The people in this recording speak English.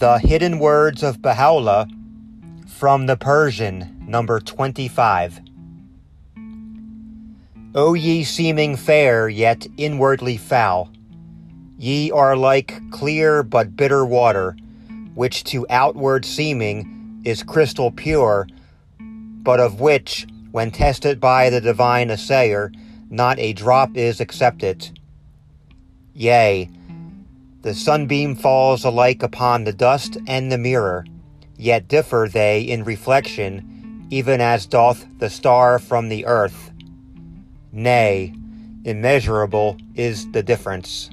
The Hidden Words of Baha'u'llah from the Persian, number 25. O ye seeming fair, yet inwardly foul, ye are like clear but bitter water, which to outward seeming is crystal pure, but of which, when tested by the divine assayer, not a drop is accepted. Yea, the sunbeam falls alike upon the dust and the mirror, yet differ they in reflection, even as doth the star from the earth. Nay, immeasurable is the difference.